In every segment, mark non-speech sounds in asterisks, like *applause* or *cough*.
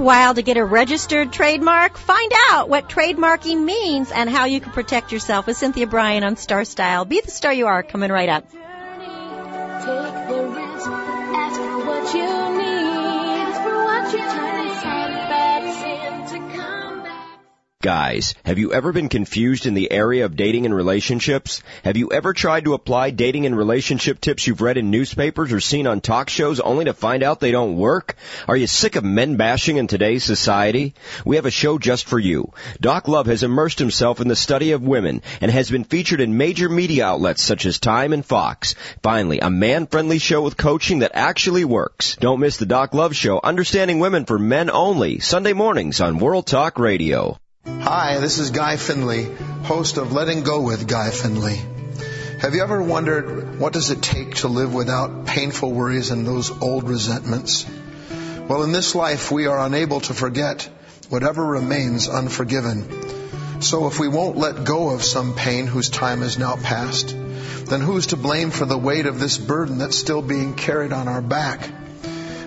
worthwhile to get a registered trademark? Find out what trademarking means and how you can protect yourself with Cynthia Brian on Star Style. Be the star you are coming right up. Guys, have you ever been confused in the area of dating and relationships? Have you ever tried to apply dating and relationship tips you've read in newspapers or seen on talk shows only to find out they don't work? Are you sick of men bashing in today's society? We have a show just for you. Doc Love has immersed himself in the study of women and has been featured in major media outlets such as Time and Fox. Finally, a man-friendly show with coaching that actually works. Don't miss the Doc Love Show, Understanding Women for Men Only, Sunday mornings on World Talk Radio. Hi, this is Guy Finley, host of Letting Go with Guy Finley. Have you ever wondered what does it take to live without painful worries and those old resentments? Well, in this life we are unable to forget whatever remains unforgiven. So if we won't let go of some pain whose time is now past, then who's to blame for the weight of this burden that's still being carried on our back?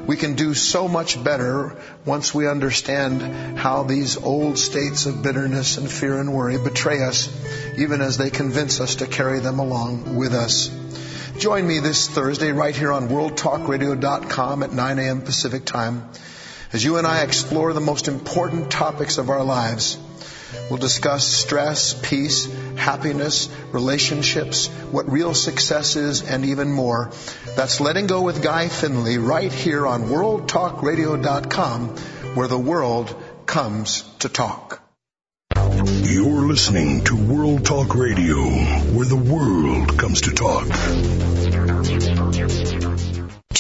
We can do so much better once we understand how these old states of bitterness and fear and worry betray us, even as they convince us to carry them along with us. Join me this Thursday right here on WorldTalkRadio.com at 9 a.m. Pacific Time as you and I explore the most important topics of our lives. We'll discuss stress, peace, happiness, relationships, what real success is, and even more. That's Letting Go with Guy Finley right here on WorldTalkRadio.com where the world comes to talk. You're listening to World Talk Radio, where the world comes to talk.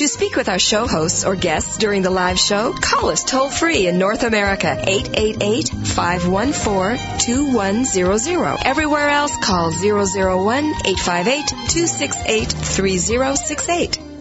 To speak with our show hosts or guests during the live show, call us toll free in North America 888-514-2100. Everywhere else, call 001-858-268-3068.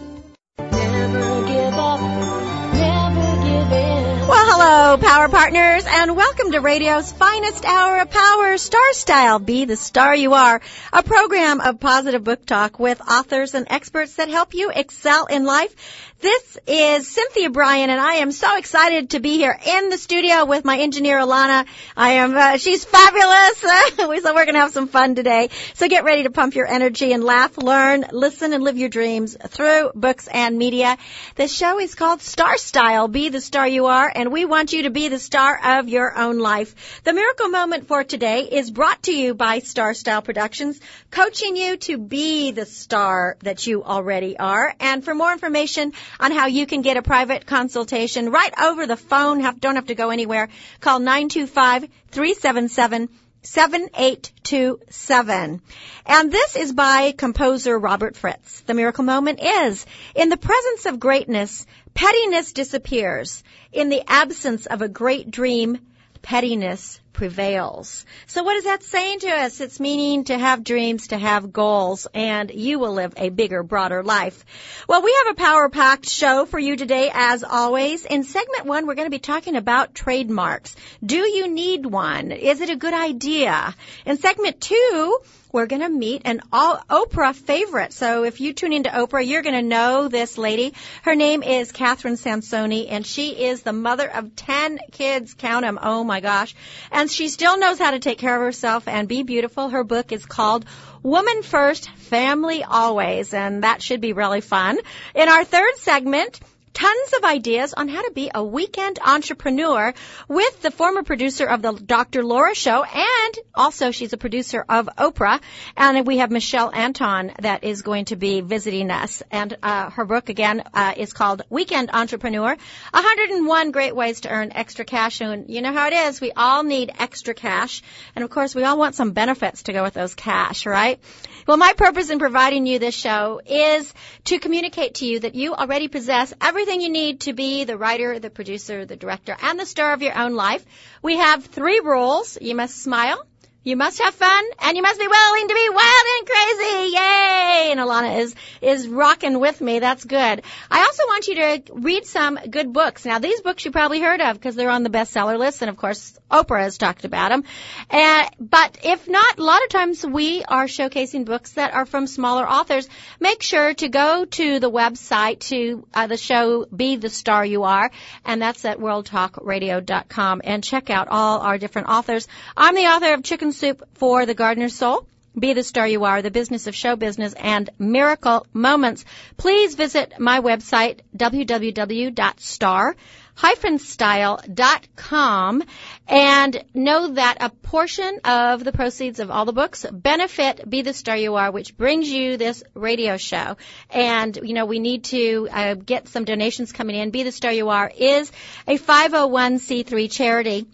Hello, Power Partners, and welcome to radio's finest hour of power, Star Style. Be the star you are. A program of positive book talk with authors and experts that help you excel in life. This is Cynthia Brian, and I am so excited to be here in the studio with my engineer Alana. I am, uh, she's fabulous. *laughs* so we're going to have some fun today. So get ready to pump your energy and laugh, learn, listen, and live your dreams through books and media. The show is called Star Style. Be the star you are, and we want you to be the star of your own life. The miracle moment for today is brought to you by Star Style Productions, coaching you to be the star that you already are. And for more information on how you can get a private consultation right over the phone, have, don't have to go anywhere, call 925 377 7827. And this is by composer Robert Fritz. The miracle moment is, in the presence of greatness, pettiness disappears. In the absence of a great dream, pettiness prevails. So what is that saying to us? It's meaning to have dreams, to have goals, and you will live a bigger, broader life. Well, we have a power-packed show for you today, as always. In segment one, we're going to be talking about trademarks. Do you need one? Is it a good idea? In segment two, we're going to meet an all Oprah favorite. So if you tune into Oprah, you're going to know this lady. Her name is Kathryn Sansone, and she is the mother of 10 kids. Count them. Oh my gosh. And she still knows how to take care of herself and be beautiful. Her book is called Woman First, Family Always, and that should be really fun. In our third segment, tons of ideas on how to be a weekend entrepreneur with the former producer of the Dr. Laura show and also she's a producer of Oprah. And we have Michelle Anton that is going to be visiting us. And uh, her book again uh, is called Weekend Entrepreneur 101 great ways to earn extra cash. And you know how it is. We all need extra cash. And of course we all want some benefits to go with those cash right? Well my purpose in providing you this show is to communicate to you that you already possess everything you need to be the writer, the producer, the director, and the star of your own life. We have three rules. You must smile, You must have fun and you must be willing to be wild and crazy. Yay! And Alana is, is rocking with me. That's good. I also want you to read some good books. Now these books you probably heard of because they're on the bestseller list and of course Oprah has talked about them. And, but if not, a lot of times we are showcasing books that are from smaller authors. Make sure to go to the website to uh, the show Be the Star You Are and that's at worldtalkradio.com and check out all our different authors. I'm the author of Chicken Soup for the Gardener's Soul. Be the Star You Are, The Business of Show Business, and Miracle Moments. Please visit my website, www.star style.com and know that a portion of the proceeds of all the books benefit Be the Star You Are, which brings you this radio show. And, you know, we need to uh, get some donations coming in. Be the Star You Are is a 501c3 charity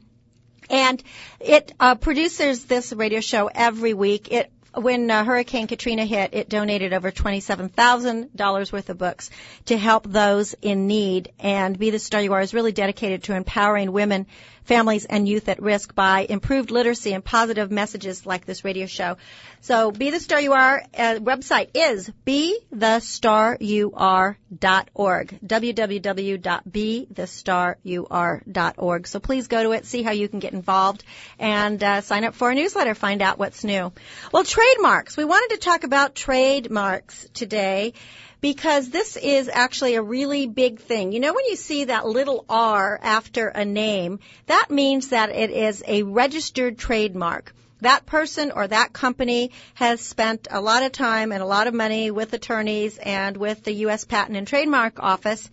and it uh, produces this radio show every week. It when uh, Hurricane Katrina hit, it donated over $27,000 worth of books to help those in need. And Be the Star You Are is really dedicated to empowering women families and youth at risk by improved literacy and positive messages like this radio show. So Be the Star You Are uh, website is bethestarur.org. www.bethestarur.org. So please go to it, see how you can get involved, and uh, sign up for a newsletter, find out what's new. Well, trademarks. We wanted to talk about trademarks today because this is actually a really big thing. You know, when you see that little R after a name, that means that it is a registered trademark. That person or that company has spent a lot of time and a lot of money with attorneys and with the U.S. Patent and Trademark Office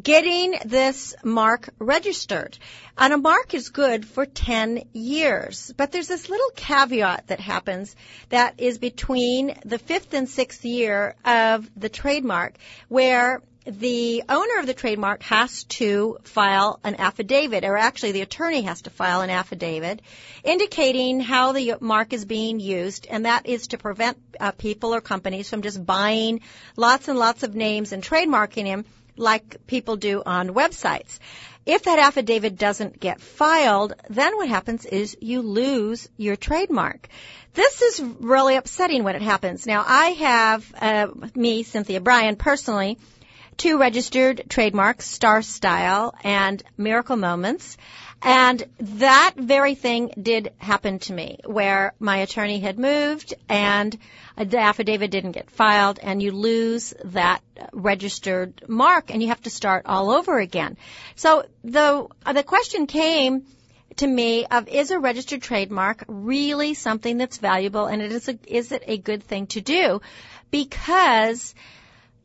getting this mark registered. And a mark is good for 10 years. But there's this little caveat that happens that is between the fifth and sixth year of the trademark where the owner of the trademark has to file an affidavit, or actually the attorney has to file an affidavit indicating how the mark is being used, and that is to prevent uh, people or companies from just buying lots and lots of names and trademarking them like people do on websites. If that affidavit doesn't get filed, then what happens is you lose your trademark. This is really upsetting when it happens. Now, I have, uh, me, Cynthia Brian, personally, two registered trademarks, Star Style and Miracle Moments. And that very thing did happen to me where my attorney had moved and the affidavit didn't get filed and you lose that registered mark and you have to start all over again. So the, the question came to me of is a registered trademark really something that's valuable and it is a, is it a good thing to do? Because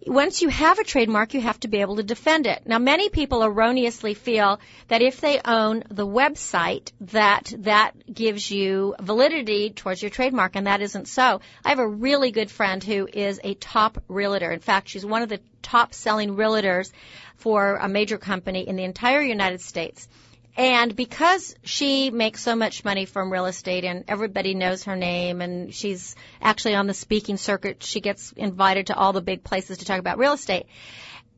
once you have a trademark, you have to be able to defend it. Now, many people erroneously feel that if they own the website, that that gives you validity towards your trademark, and that isn't so. I have a really good friend who is a top realtor. In fact, she's one of the top selling realtors for a major company in the entire United States. And because she makes so much money from real estate and everybody knows her name and she's actually on the speaking circuit, she gets invited to all the big places to talk about real estate.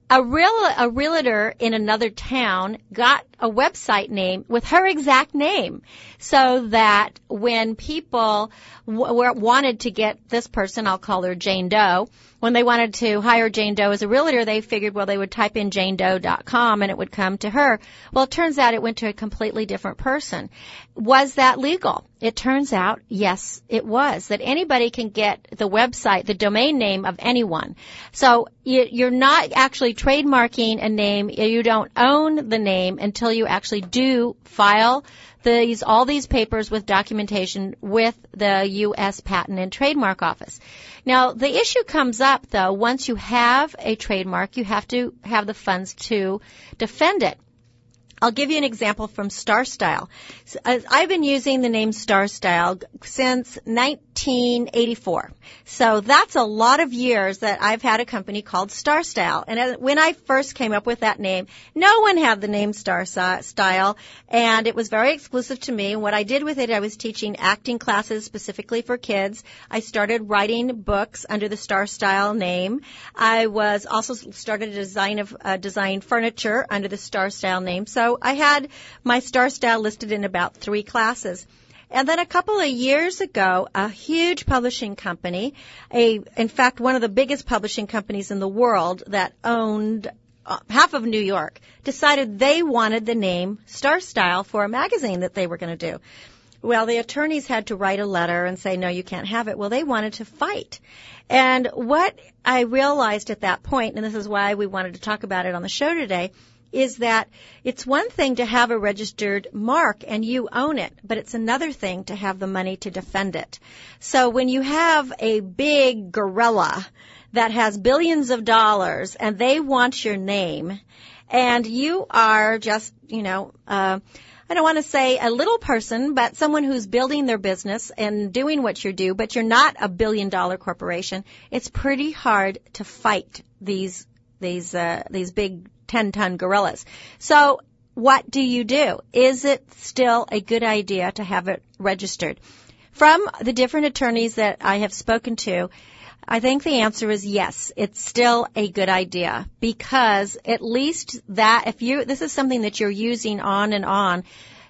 A real, a realtor in another town got a website name with her exact name so that when people w- wanted to get this person, I'll call her Jane Doe, when they wanted to hire Jane Doe as a realtor, they figured, well, they would type in janedoe.com and it would come to her. Well, it turns out it went to a completely different person. Was that legal? It turns out, yes, it was. That anybody can get the website, the domain name of anyone. So you're not actually trademarking a name. You don't own the name until you actually do file these, all these papers with documentation with the U.S. Patent and Trademark Office. Now, the issue comes up though, once you have a trademark, you have to have the funds to defend it. I'll give you an example from Star Style. Uh, I've been using the name Star Style since 1984. So that's a lot of years that I've had a company called Star Style. And when I first came up with that name, no one had the name Star Style and it was very exclusive to me. And what I did with it, I was teaching acting classes specifically for kids. I started writing books under the Star Style name. I was also started a design of uh, design furniture under the Star Style name. So I had my Star Style listed in about three classes. And then a couple of years ago, a huge publishing company, a, in fact, one of the biggest publishing companies in the world that owned uh, half of New York, decided they wanted the name Star Style for a magazine that they were going to do. Well, the attorneys had to write a letter and say, no, you can't have it. Well, they wanted to fight. And what I realized at that point, and this is why we wanted to talk about it on the show today, is that it's one thing to have a registered mark and you own it, but it's another thing to have the money to defend it. So when you have a big gorilla that has billions of dollars and they want your name and you are just, you know, uh, I don't want to say a little person, but someone who's building their business and doing what you do, but you're not a billion dollar corporation. It's pretty hard to fight these these uh, these big 10 ton gorillas. So what do you do? Is it still a good idea to have it registered? From the different attorneys that I have spoken to, I think the answer is yes. It's still a good idea because at least that if you this is something that you're using on and on,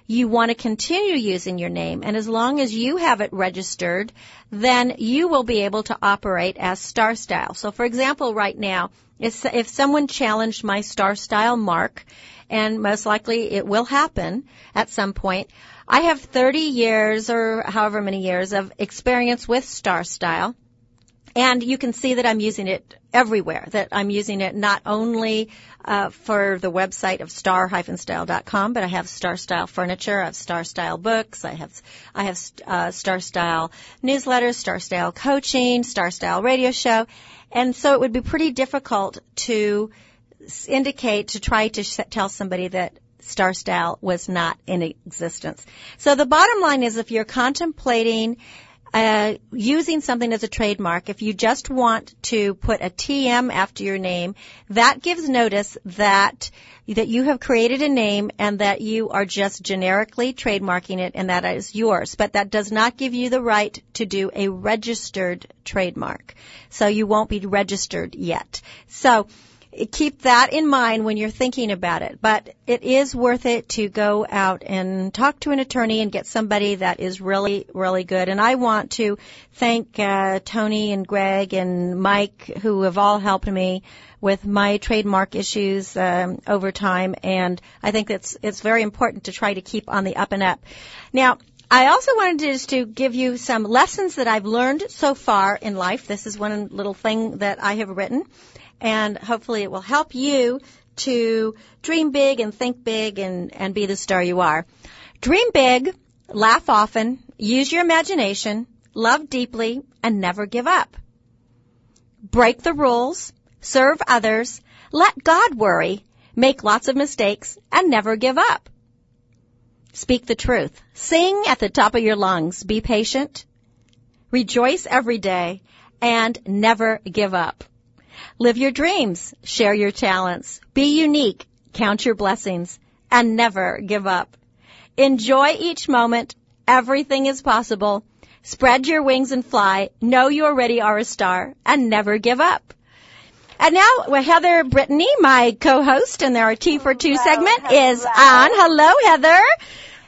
you want to continue using your name and as long as you have it registered, then you will be able to operate as Star Style. So for example, right now, if, if someone challenged my Star Style mark, and most likely it will happen at some point, I have 30 years or however many years of experience with Star Style. And you can see that I'm using it everywhere, that I'm using it not only uh, for the website of star-style.com, but I have Star Style furniture, I have Star Style books, I have I have uh, Star Style newsletters, Star Style coaching, Star Style radio show, and so it would be pretty difficult to indicate to try to sh- tell somebody that Star Style was not in existence. So the bottom line is if you're contemplating uh, using something as a trademark, if you just want to put a TM after your name, that gives notice that that you have created a name and that you are just generically trademarking it and that is yours. But that does not give you the right to do a registered trademark. So you won't be registered yet. So keep that in mind when you're thinking about it. But it is worth it to go out and talk to an attorney and get somebody that is really, really good. And I want to thank uh, Tony and Greg and Mike who have all helped me with my trademark issues um, over time. And I think it's it's very important to try to keep on the up and up. Now. I also wanted to just to give you some lessons that I've learned so far in life. This is one little thing that I have written and hopefully it will help you to dream big and think big and, and be the star you are. Dream big, laugh often, use your imagination, love deeply, and never give up. Break the rules, serve others, let God worry, make lots of mistakes, and never give up. Speak the truth. Sing at the top of your lungs. Be patient. Rejoice every day and never give up. Live your dreams, share your talents, be unique, count your blessings, and never give up. Enjoy each moment. Everything is possible. Spread your wings and fly. Know you already are a star and never give up. And now Heather Brittany, my co-host in our T for Two segment hello. is on. Hello, Heather.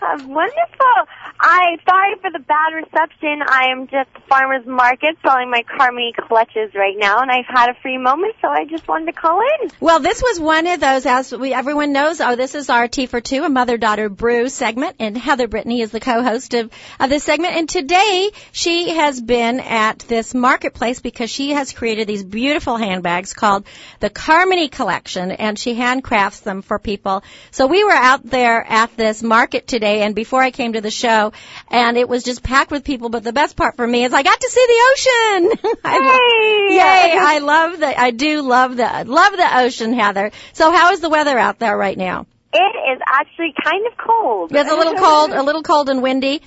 Uh, wonderful. I sorry for the bad reception. I am just the farmer's market selling my Carmi clutches right now, and I've had a free moment, so I just wanted to call in. Well, this was one of those, as we, everyone knows, oh, this is our T for Two, a mother-daughter brew segment, and Heather Brittany is the co-host of, of this segment. And today, she has been at this marketplace because she has created these beautiful handbags called the Carmony Collection, and she handcrafts them for people. So we were out there at this market today, and before I came to the show, and it was just packed with people. But the best part for me is I got to see the ocean. *laughs* Hey! Yay! I love the, I do love the, love the ocean, Heather. So how is the weather out there right now? It is actually kind of cold. It's a little *laughs* cold, a little cold and windy.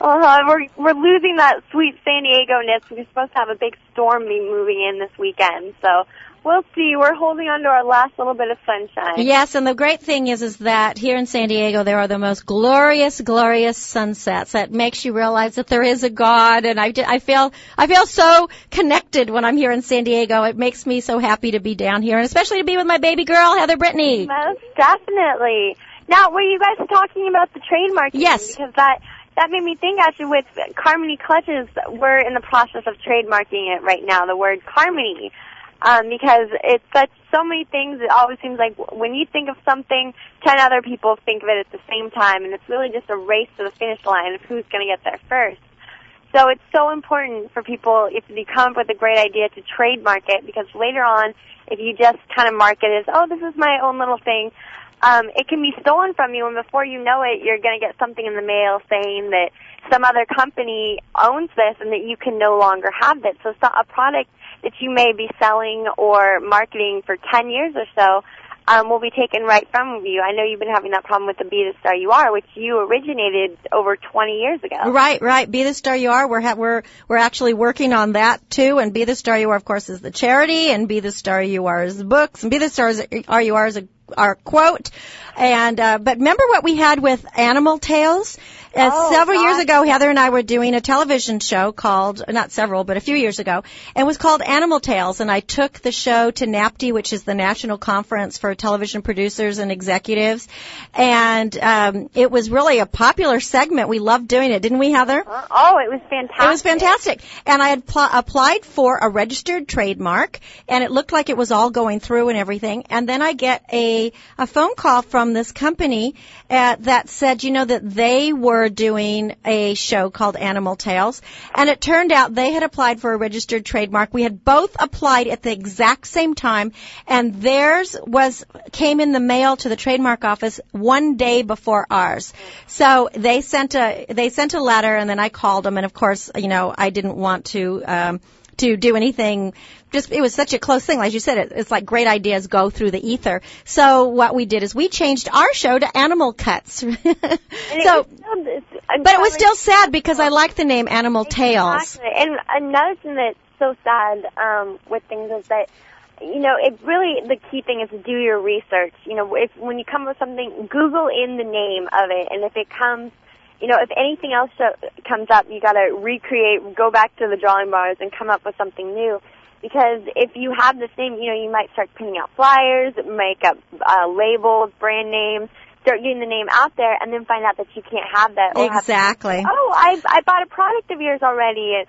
Uh-huh. We're we're losing that sweet San Diego ness. We're supposed to have a big storm be moving in this weekend, so we'll see. We're holding on to our last little bit of sunshine. Yes, and the great thing is, is that here in San Diego there are the most glorious, glorious sunsets that makes you realize that there is a God. And I, I feel, I feel so connected when I'm here in San Diego. It makes me so happy to be down here, and especially to be with my baby girl, Heather Brittany. Most definitely. Now, were you guys talking about the trademark? Yes. Because that that made me think actually with Carmony clutches, we're in the process of trademarking it right now, the word Carmony. Um, because it's such so many things. It always seems like when you think of something, ten other people think of it at the same time, and it's really just a race to the finish line of who's going to get there first. So it's so important for people if you come up with a great idea to trademark it because later on, if you just kind of mark it as, oh, this is my own little thing, um, it can be stolen from you, and before you know it, you're going to get something in the mail saying that some other company owns this and that you can no longer have it. So it's not a product that you may be selling or marketing for 10 years or so um, will be taken right from you. I know you've been having that problem with the Be the Star You Are, which you originated over 20 years ago. Right, right. Be the Star You Are. We're ha- we're we're actually working on that too. And Be the Star You Are, of course, is the charity, and Be the Star You Are is the books, and Be the Star You Are is a our quote. And uh, but remember what we had with Animal Tales? Uh, Oh, several years ago, Heather and I were doing a television show called, not several, but a few years ago, and it was called Animal Tales. And I took the show to NATPE, which is the National Conference for Television Producers and Executives. And um, it was really a popular segment. We loved doing it, didn't we, Heather? Oh, it was fantastic. It was fantastic. And I had pl- applied for a registered trademark and it looked like it was all going through and everything. And then I get a, a phone call from this company uh, that said, you know, that they were doing a show called Animal Tales. And it turned out they had applied for a registered trademark. We had both applied at the exact same time and theirs was, came in the mail to the trademark office one day before ours. So they sent a, they sent a letter and then I called them and of course, you know, I didn't want to, um, to do anything. Just it was such a close thing, like you said. It, it's like great ideas go through the ether. So what we did is we changed our show to Animal Cuts. *laughs* so, it still, but it was still sad because I like the name Animal Tales. And another thing that's so sad um, with things is that you know it really the key thing is to do your research. You know, if when you come up with something, Google in the name of it, and if it comes. You know, if anything else comes up, you got to recreate, go back to the drawing boards, and come up with something new. Because if you have the same, you know, you might start printing out flyers, make up uh, labels, brand names, start getting the name out there, and then find out that you can't have that. Or have Exactly. oh, I I bought a product of yours already, and,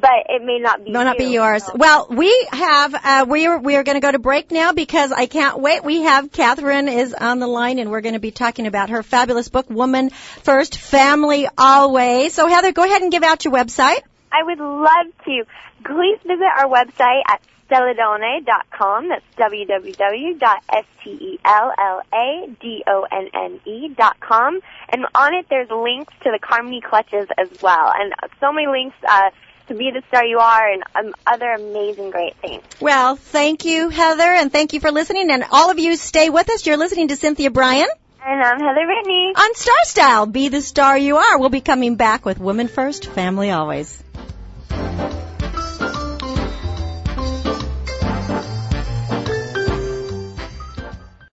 but it may not be. May not be yours. So- Well, we have uh, we are we are going to go to break now because I can't wait. We have Kathryn is on the line and we're going to be talking about her fabulous book, Woman First, Family Always. So Heather, go ahead and give out your website. I would love to. Please visit our website at stelladone.com. That's www.stelladonne.com. And on it, there's links to the Carmony clutches as well. And so many links uh, to Be the Star You Are and um, other amazing great things. Well, thank you, Heather, and thank you for listening. And all of you, stay with us. You're listening to Cynthia Brian And I'm Heather Whitney. on Star Style. Be the star you are. We'll be coming back with Woman First, Family Always.